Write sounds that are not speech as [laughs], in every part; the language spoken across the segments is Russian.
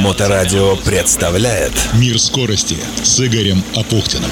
Моторадио представляет Мир скорости с Игорем Апухтиным.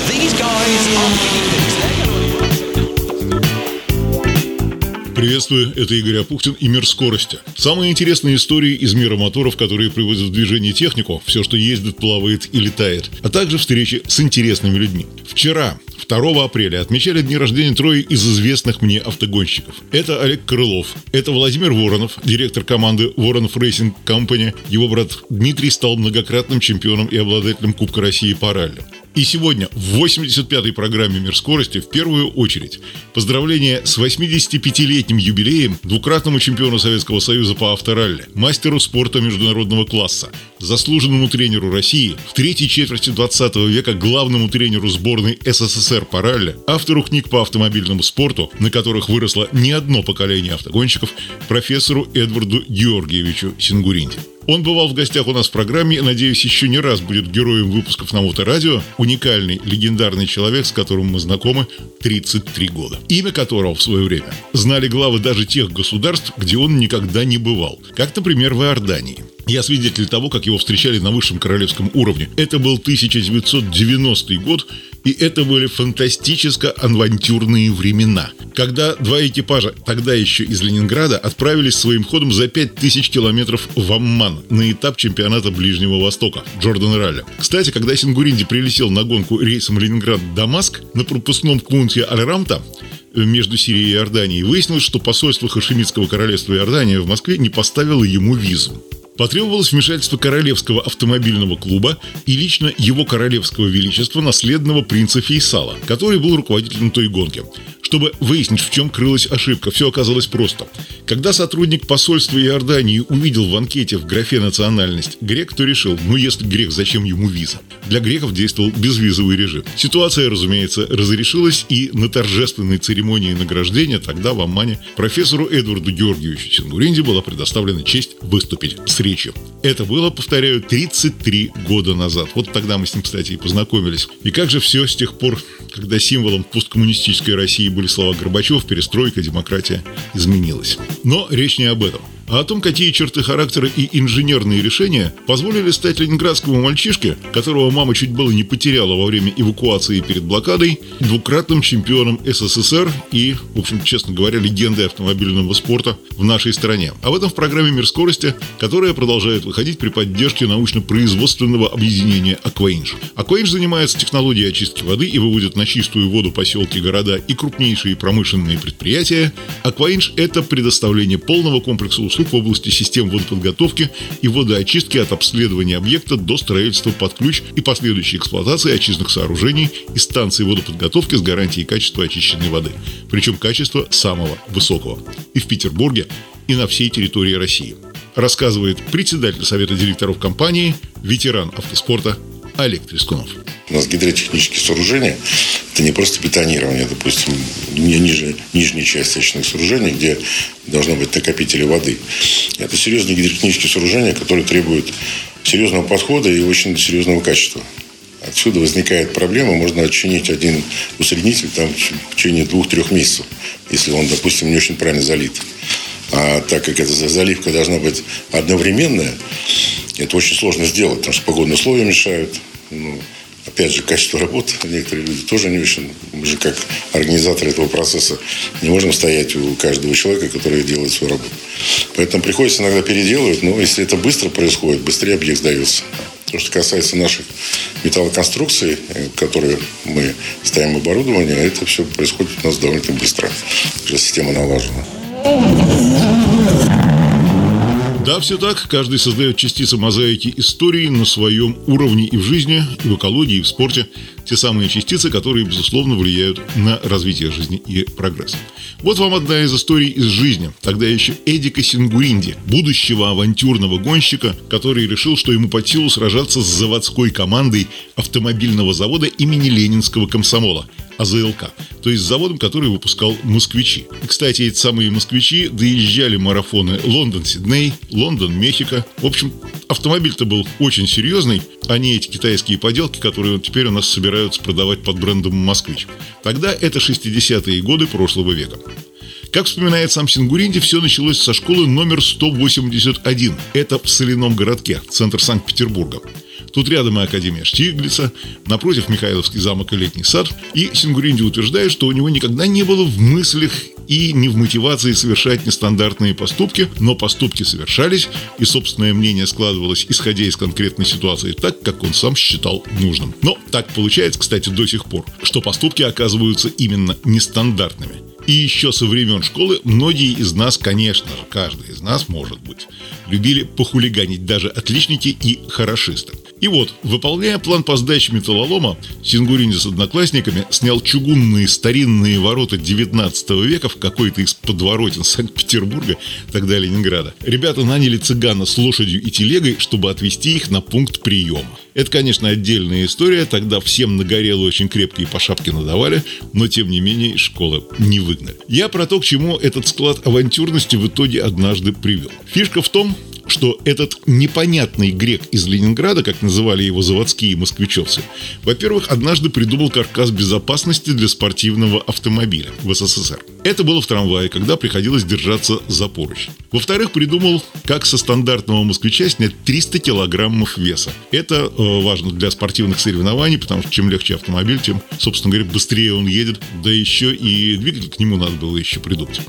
Приветствую, это Игорь Апухтин и «Мир скорости». Самые интересные истории из мира моторов, которые приводят в движение технику, все, что ездит, плавает и летает, а также встречи с интересными людьми. Вчера, 2 апреля, отмечали дни рождения трое из известных мне автогонщиков. Это Олег Крылов, это Владимир Воронов, директор команды Воронов Racing Company. Его брат Дмитрий стал многократным чемпионом и обладателем Кубка России по ралли. И сегодня в 85-й программе «Мир скорости» в первую очередь поздравление с 85-летним юбилеем двукратному чемпиону Советского Союза по авторалли, мастеру спорта международного класса, заслуженному тренеру России, в третьей четверти 20 века главному тренеру сборной СССР по ралли, автору книг по автомобильному спорту, на которых выросло не одно поколение автогонщиков, профессору Эдварду Георгиевичу Сингуринде. Он бывал в гостях у нас в программе надеюсь, еще не раз будет героем выпусков на Моторадио. Уникальный, легендарный человек, с которым мы знакомы 33 года. Имя которого в свое время знали главы даже тех государств, где он никогда не бывал. Как, например, в Иордании. Я свидетель того, как его встречали на высшем королевском уровне. Это был 1990 год, и это были фантастически авантюрные времена, когда два экипажа, тогда еще из Ленинграда, отправились своим ходом за 5000 километров в Амман на этап чемпионата Ближнего Востока Джордан Ралли. Кстати, когда Сингуринди прилетел на гонку рейсом Ленинград-Дамаск на пропускном пункте Аль-Рамта, между Сирией и Иорданией, выяснилось, что посольство Хашемитского королевства Иордания в Москве не поставило ему визу. Потребовалось вмешательство Королевского автомобильного клуба и лично его королевского величества наследного принца Фейсала, который был руководителем той гонки. Чтобы выяснить, в чем крылась ошибка, все оказалось просто. Когда сотрудник посольства Иордании увидел в анкете в графе «национальность» грек, то решил, ну если грек, зачем ему виза? Для греков действовал безвизовый режим. Ситуация, разумеется, разрешилась, и на торжественной церемонии награждения тогда в Аммане профессору Эдварду Георгиевичу Сингуринде была предоставлена честь выступить с речью. Это было, повторяю, 33 года назад. Вот тогда мы с ним, кстати, и познакомились. И как же все с тех пор, когда символом посткоммунистической России были слова Горбачев, перестройка, демократия, изменилось. Но речь не об этом а о том, какие черты характера и инженерные решения позволили стать ленинградскому мальчишке, которого мама чуть было не потеряла во время эвакуации перед блокадой, двукратным чемпионом СССР и, в общем, честно говоря, легендой автомобильного спорта в нашей стране. Об этом в программе «Мир скорости», которая продолжает выходить при поддержке научно-производственного объединения «Акваинж». «Акваинж» занимается технологией очистки воды и выводит на чистую воду поселки, города и крупнейшие промышленные предприятия. «Акваинж» — это предоставление полного комплекса услуг услуг в области систем водоподготовки и водоочистки от обследования объекта до строительства под ключ и последующей эксплуатации очистных сооружений и станций водоподготовки с гарантией качества очищенной воды. Причем качества самого высокого. И в Петербурге, и на всей территории России. Рассказывает председатель Совета директоров компании, ветеран автоспорта Олег Трескунов. У нас гидротехнические сооружения это не просто бетонирование, допустим, ниже, нижней части очных сооружений, где должно быть накопители воды. Это серьезные гидротехнические сооружения, которые требуют серьезного подхода и очень серьезного качества. Отсюда возникает проблема, можно отчинить один усреднитель там, в течение двух-трех месяцев, если он, допустим, не очень правильно залит. А так как эта заливка должна быть одновременная, это очень сложно сделать, потому что погодные условия мешают. Ну, опять же, качество работы. [laughs] Некоторые люди тоже не очень. Мы же как организаторы этого процесса не можем стоять у каждого человека, который делает свою работу. Поэтому приходится иногда переделывать, но если это быстро происходит, быстрее объект сдается. То, что касается наших металлоконструкций, э, которые мы ставим оборудование, это все происходит у нас довольно быстро. Уже система налажена. Да, все так. Каждый создает частицы мозаики истории на своем уровне и в жизни, и в экологии, и в спорте. Те самые частицы, которые, безусловно, влияют на развитие жизни и прогресс. Вот вам одна из историй из жизни. Тогда еще Эдика Сингуинди, будущего авантюрного гонщика, который решил, что ему под силу сражаться с заводской командой автомобильного завода имени Ленинского комсомола – АЗЛК, то есть заводом, который выпускал «Москвичи». Кстати, эти самые «Москвичи» доезжали марафоны Лондон-Сидней, Лондон-Мехико. В общем, автомобиль-то был очень серьезный, а не эти китайские поделки, которые теперь у нас собираются продавать под брендом «Москвич». Тогда это 60-е годы прошлого века. Как вспоминает сам Сингуринди, все началось со школы номер 181. Это в соляном городке, центр Санкт-Петербурга. Тут рядом и Академия Штиглица, напротив Михайловский замок и летний сад. И Сингуринди утверждает, что у него никогда не было в мыслях и не в мотивации совершать нестандартные поступки, но поступки совершались, и собственное мнение складывалось, исходя из конкретной ситуации, так, как он сам считал нужным. Но так получается, кстати, до сих пор, что поступки оказываются именно нестандартными. И еще со времен школы многие из нас, конечно же, каждый из нас, может быть, любили похулиганить даже отличники и хорошисты. И вот, выполняя план по сдаче металлолома, Сингурини с одноклассниками снял чугунные старинные ворота 19 века в какой-то из подворотен Санкт-Петербурга, тогда Ленинграда. Ребята наняли цыгана с лошадью и телегой, чтобы отвезти их на пункт приема. Это, конечно, отдельная история, тогда всем нагорело очень крепкие по шапке надавали, но тем не менее школы не выгнали. Я про то, к чему этот склад авантюрности в итоге однажды привел. Фишка в том, что этот непонятный грек из Ленинграда, как называли его заводские москвичевцы, во-первых, однажды придумал каркас безопасности для спортивного автомобиля в СССР. Это было в трамвае, когда приходилось держаться за поручень. Во-вторых, придумал, как со стандартного москвича снять 300 килограммов веса. Это э, важно для спортивных соревнований, потому что чем легче автомобиль, тем, собственно говоря, быстрее он едет. Да еще и двигатель к нему надо было еще придумать.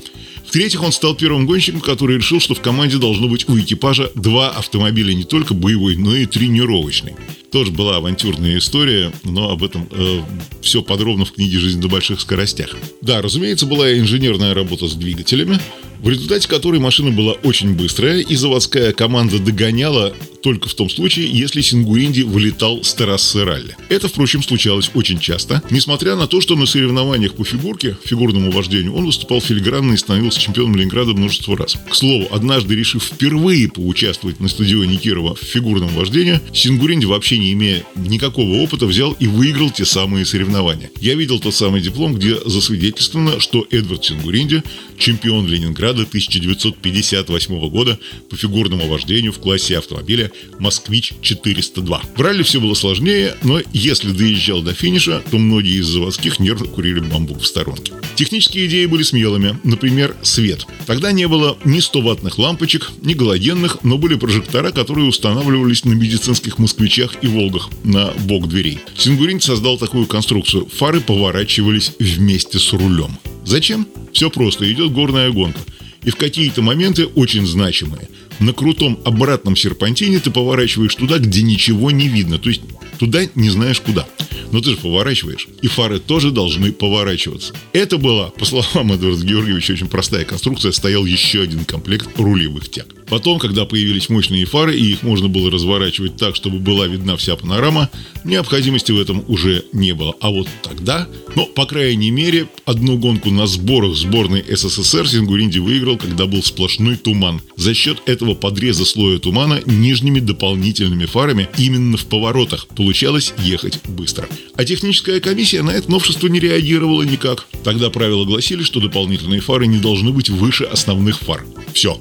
В-третьих, он стал первым гонщиком, который решил, что в команде должно быть у экипажа два автомобиля, не только боевой, но и тренировочный. Тоже была авантюрная история, но об этом э, все подробно в книге «Жизнь на больших скоростях». Да, разумеется, была инженерная работа с двигателями, в результате которой машина была очень быстрая, и заводская команда догоняла только в том случае, если Сингуринди вылетал с трассы ралли. Это, впрочем, случалось очень часто, несмотря на то, что на соревнованиях по фигурке, фигурному вождению, он выступал филигранно и становился чемпионом Ленинграда множество раз. К слову, однажды решив впервые поучаствовать на стадионе Кирова в фигурном вождении, Сингуринди, вообще не имея никакого опыта, взял и выиграл те самые соревнования. Я видел тот самый диплом, где засвидетельствовано, что Эдвард Сингуринди, чемпион Ленинграда 1958 года по фигурному вождению в классе автомобиля «Москвич-402». В ралли все было сложнее, но если доезжал до финиша, то многие из заводских нервно курили бамбук в сторонке. Технические идеи были смелыми, например, свет. Тогда не было ни 100-ваттных лампочек, ни галогенных, но были прожектора, которые устанавливались на медицинских москвичах и «Волгах» на бок дверей. Сингурин создал такую конструкцию. Фары поворачивались вместе с рулем. Зачем? Все просто. Идет горная гонка. И в какие-то моменты очень значимые – на крутом обратном серпантине ты поворачиваешь туда, где ничего не видно. То есть туда не знаешь куда. Но ты же поворачиваешь. И фары тоже должны поворачиваться. Это была, по словам Эдварда Георгиевича, очень простая конструкция. Стоял еще один комплект рулевых тяг. Потом, когда появились мощные фары, и их можно было разворачивать так, чтобы была видна вся панорама, необходимости в этом уже не было. А вот тогда, ну, по крайней мере, одну гонку на сборах сборной СССР Сингуринди выиграл, когда был сплошной туман. За счет этого подреза слоя тумана нижними дополнительными фарами именно в поворотах получалось ехать быстро. А техническая комиссия на это новшество не реагировала никак. Тогда правила гласили, что дополнительные фары не должны быть выше основных фар. Все.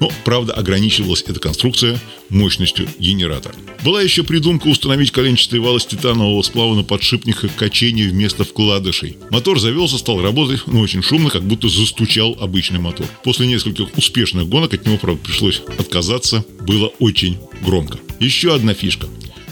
Но, правда, ограничивалась эта конструкция мощностью генератора. Была еще придумка установить коленчатый вал из титанового сплава на подшипниках качения вместо вкладышей. Мотор завелся, стал работать, но очень шумно, как будто застучал обычный мотор. После нескольких успешных гонок от него, правда, пришлось отказаться. Было очень громко. Еще одна фишка.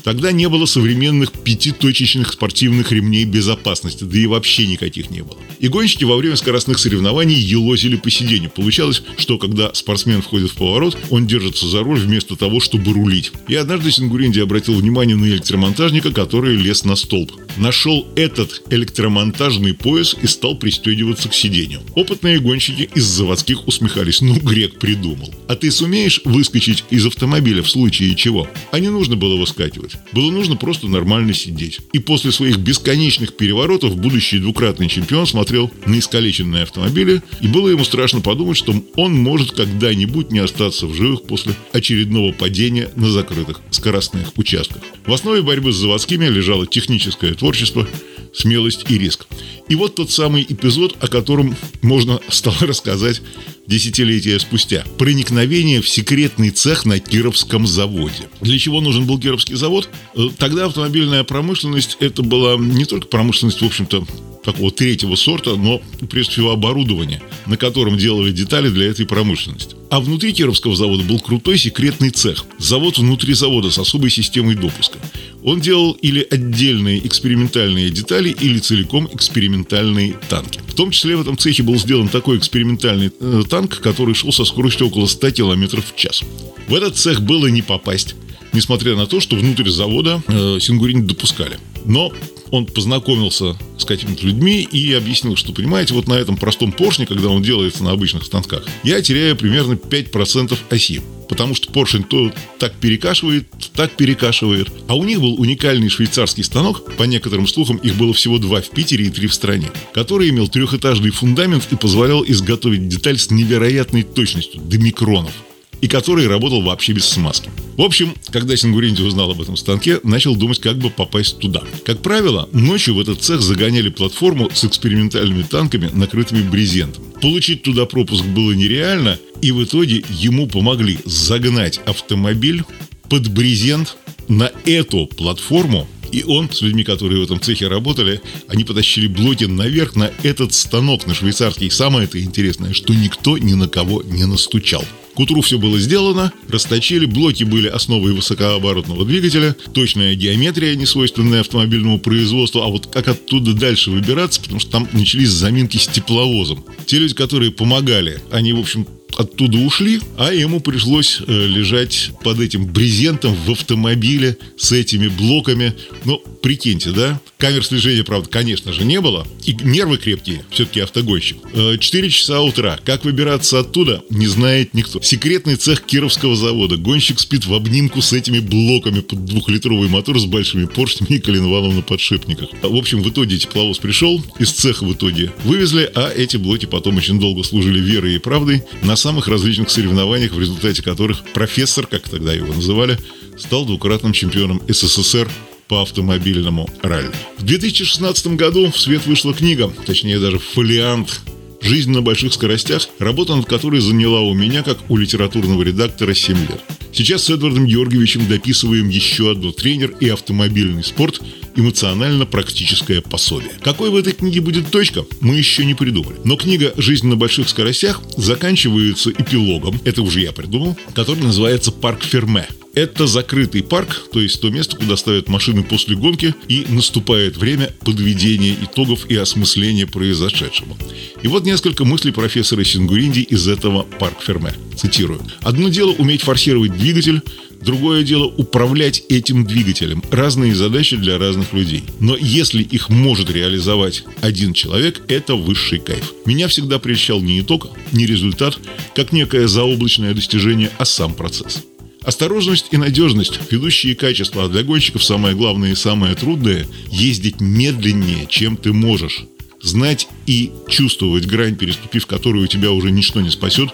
Тогда не было современных пятиточечных спортивных ремней безопасности, да и вообще никаких не было. И гонщики во время скоростных соревнований елозили по сиденью. Получалось, что когда спортсмен входит в поворот, он держится за руль вместо того, чтобы рулить. И однажды Сингуринди обратил внимание на электромонтажника, который лез на столб. Нашел этот электромонтажный пояс и стал пристегиваться к сиденью. Опытные гонщики из заводских усмехались. Ну, грек придумал. А ты сумеешь выскочить из автомобиля в случае чего? А не нужно было выскакивать. Было нужно просто нормально сидеть. И после своих бесконечных переворотов будущий двукратный чемпион смотрел на искалеченные автомобили, и было ему страшно подумать, что он может когда-нибудь не остаться в живых после очередного падения на закрытых скоростных участках. В основе борьбы с заводскими лежало техническое творчество, смелость и риск. И вот тот самый эпизод, о котором можно стало [laughs] рассказать десятилетия спустя. Проникновение в секретный цех на Кировском заводе. Для чего нужен был Кировский завод? Э, тогда автомобильная промышленность это была не только промышленность, в общем-то, такого третьего сорта, но прежде всего оборудования, на котором делали детали для этой промышленности. А внутри Кировского завода был крутой секретный цех. Завод внутри завода с особой системой допуска. Он делал или отдельные экспериментальные детали, или целиком экспериментальные танки. В том числе в этом цехе был сделан такой экспериментальный э, танк, который шел со скоростью около 100 км в час. В этот цех было не попасть, несмотря на то, что внутрь завода э, Сингурин допускали. Но он познакомился с какими-то людьми и объяснил, что, понимаете, вот на этом простом поршне, когда он делается на обычных станках, я теряю примерно 5% оси. Потому что поршень то так перекашивает, так перекашивает. А у них был уникальный швейцарский станок, по некоторым слухам их было всего два в Питере и три в стране, который имел трехэтажный фундамент и позволял изготовить деталь с невероятной точностью, до микронов и который работал вообще без смазки. В общем, когда Сингуринди узнал об этом станке, начал думать, как бы попасть туда. Как правило, ночью в этот цех загоняли платформу с экспериментальными танками, накрытыми брезентом. Получить туда пропуск было нереально, и в итоге ему помогли загнать автомобиль под брезент на эту платформу, и он с людьми, которые в этом цехе работали, они потащили блоки наверх на этот станок, на швейцарский. Самое это интересное, что никто ни на кого не настучал. К утру все было сделано, расточили, блоки были основой высокооборотного двигателя, точная геометрия, не свойственная автомобильному производству, а вот как оттуда дальше выбираться, потому что там начались заминки с тепловозом. Те люди, которые помогали, они, в общем, оттуда ушли, а ему пришлось э, лежать под этим брезентом в автомобиле с этими блоками. Ну, прикиньте, да? Камер слежения, правда, конечно же, не было. И нервы крепкие, все-таки автогонщик. Э, 4 часа утра. Как выбираться оттуда, не знает никто. Секретный цех Кировского завода. Гонщик спит в обнимку с этими блоками под двухлитровый мотор с большими поршнями и коленвалом на подшипниках. В общем, в итоге тепловоз пришел, из цеха в итоге вывезли, а эти блоки потом очень долго служили верой и правдой на самых различных соревнованиях, в результате которых профессор, как тогда его называли, стал двукратным чемпионом СССР по автомобильному ралли. В 2016 году в свет вышла книга, точнее даже фолиант «Жизнь на больших скоростях», работа над которой заняла у меня, как у литературного редактора, 7 лет. Сейчас с Эдвардом Георгиевичем дописываем еще одну тренер и автомобильный спорт эмоционально-практическое пособие. Какой в этой книге будет точка, мы еще не придумали. Но книга «Жизнь на больших скоростях» заканчивается эпилогом, это уже я придумал, который называется «Парк Ферме». Это закрытый парк, то есть то место, куда ставят машины после гонки, и наступает время подведения итогов и осмысления произошедшего. И вот несколько мыслей профессора Сингуринди из этого парк Ферме. Цитирую. «Одно дело уметь форсировать двигатель, Другое дело управлять этим двигателем. Разные задачи для разных людей. Но если их может реализовать один человек, это высший кайф. Меня всегда прельщал не итог, не результат, как некое заоблачное достижение, а сам процесс. Осторожность и надежность – ведущие качества, а для гонщиков самое главное и самое трудное – ездить медленнее, чем ты можешь. Знать и чувствовать грань, переступив которую тебя уже ничто не спасет,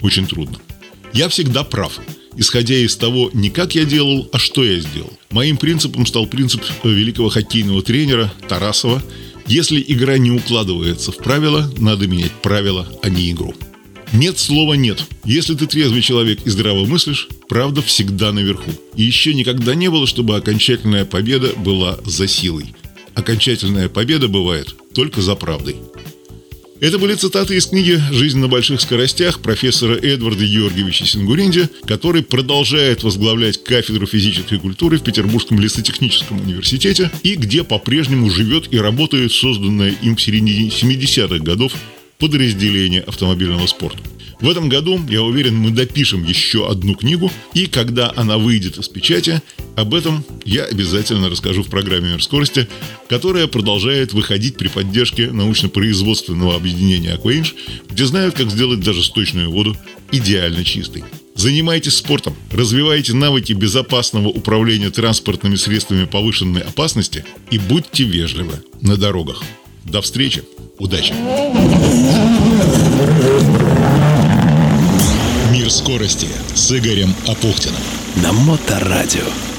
очень трудно. Я всегда прав – исходя из того, не как я делал, а что я сделал. Моим принципом стал принцип великого хоккейного тренера Тарасова. Если игра не укладывается в правила, надо менять правила, а не игру. Нет слова «нет». Если ты трезвый человек и здраво мыслишь, правда всегда наверху. И еще никогда не было, чтобы окончательная победа была за силой. Окончательная победа бывает только за правдой. Это были цитаты из книги «Жизнь на больших скоростях» профессора Эдварда Георгиевича Сингуринди, который продолжает возглавлять кафедру физической культуры в Петербургском лесотехническом университете и где по-прежнему живет и работает созданное им в середине 70-х годов подразделение автомобильного спорта. В этом году, я уверен, мы допишем еще одну книгу, и когда она выйдет из печати, об этом я обязательно расскажу в программе «Мир скорости», которая продолжает выходить при поддержке научно-производственного объединения «Акваинж», где знают, как сделать даже сточную воду идеально чистой. Занимайтесь спортом, развивайте навыки безопасного управления транспортными средствами повышенной опасности и будьте вежливы на дорогах. До встречи! Удачи! Мир скорости с Игорем Апухтиным. На Моторадио.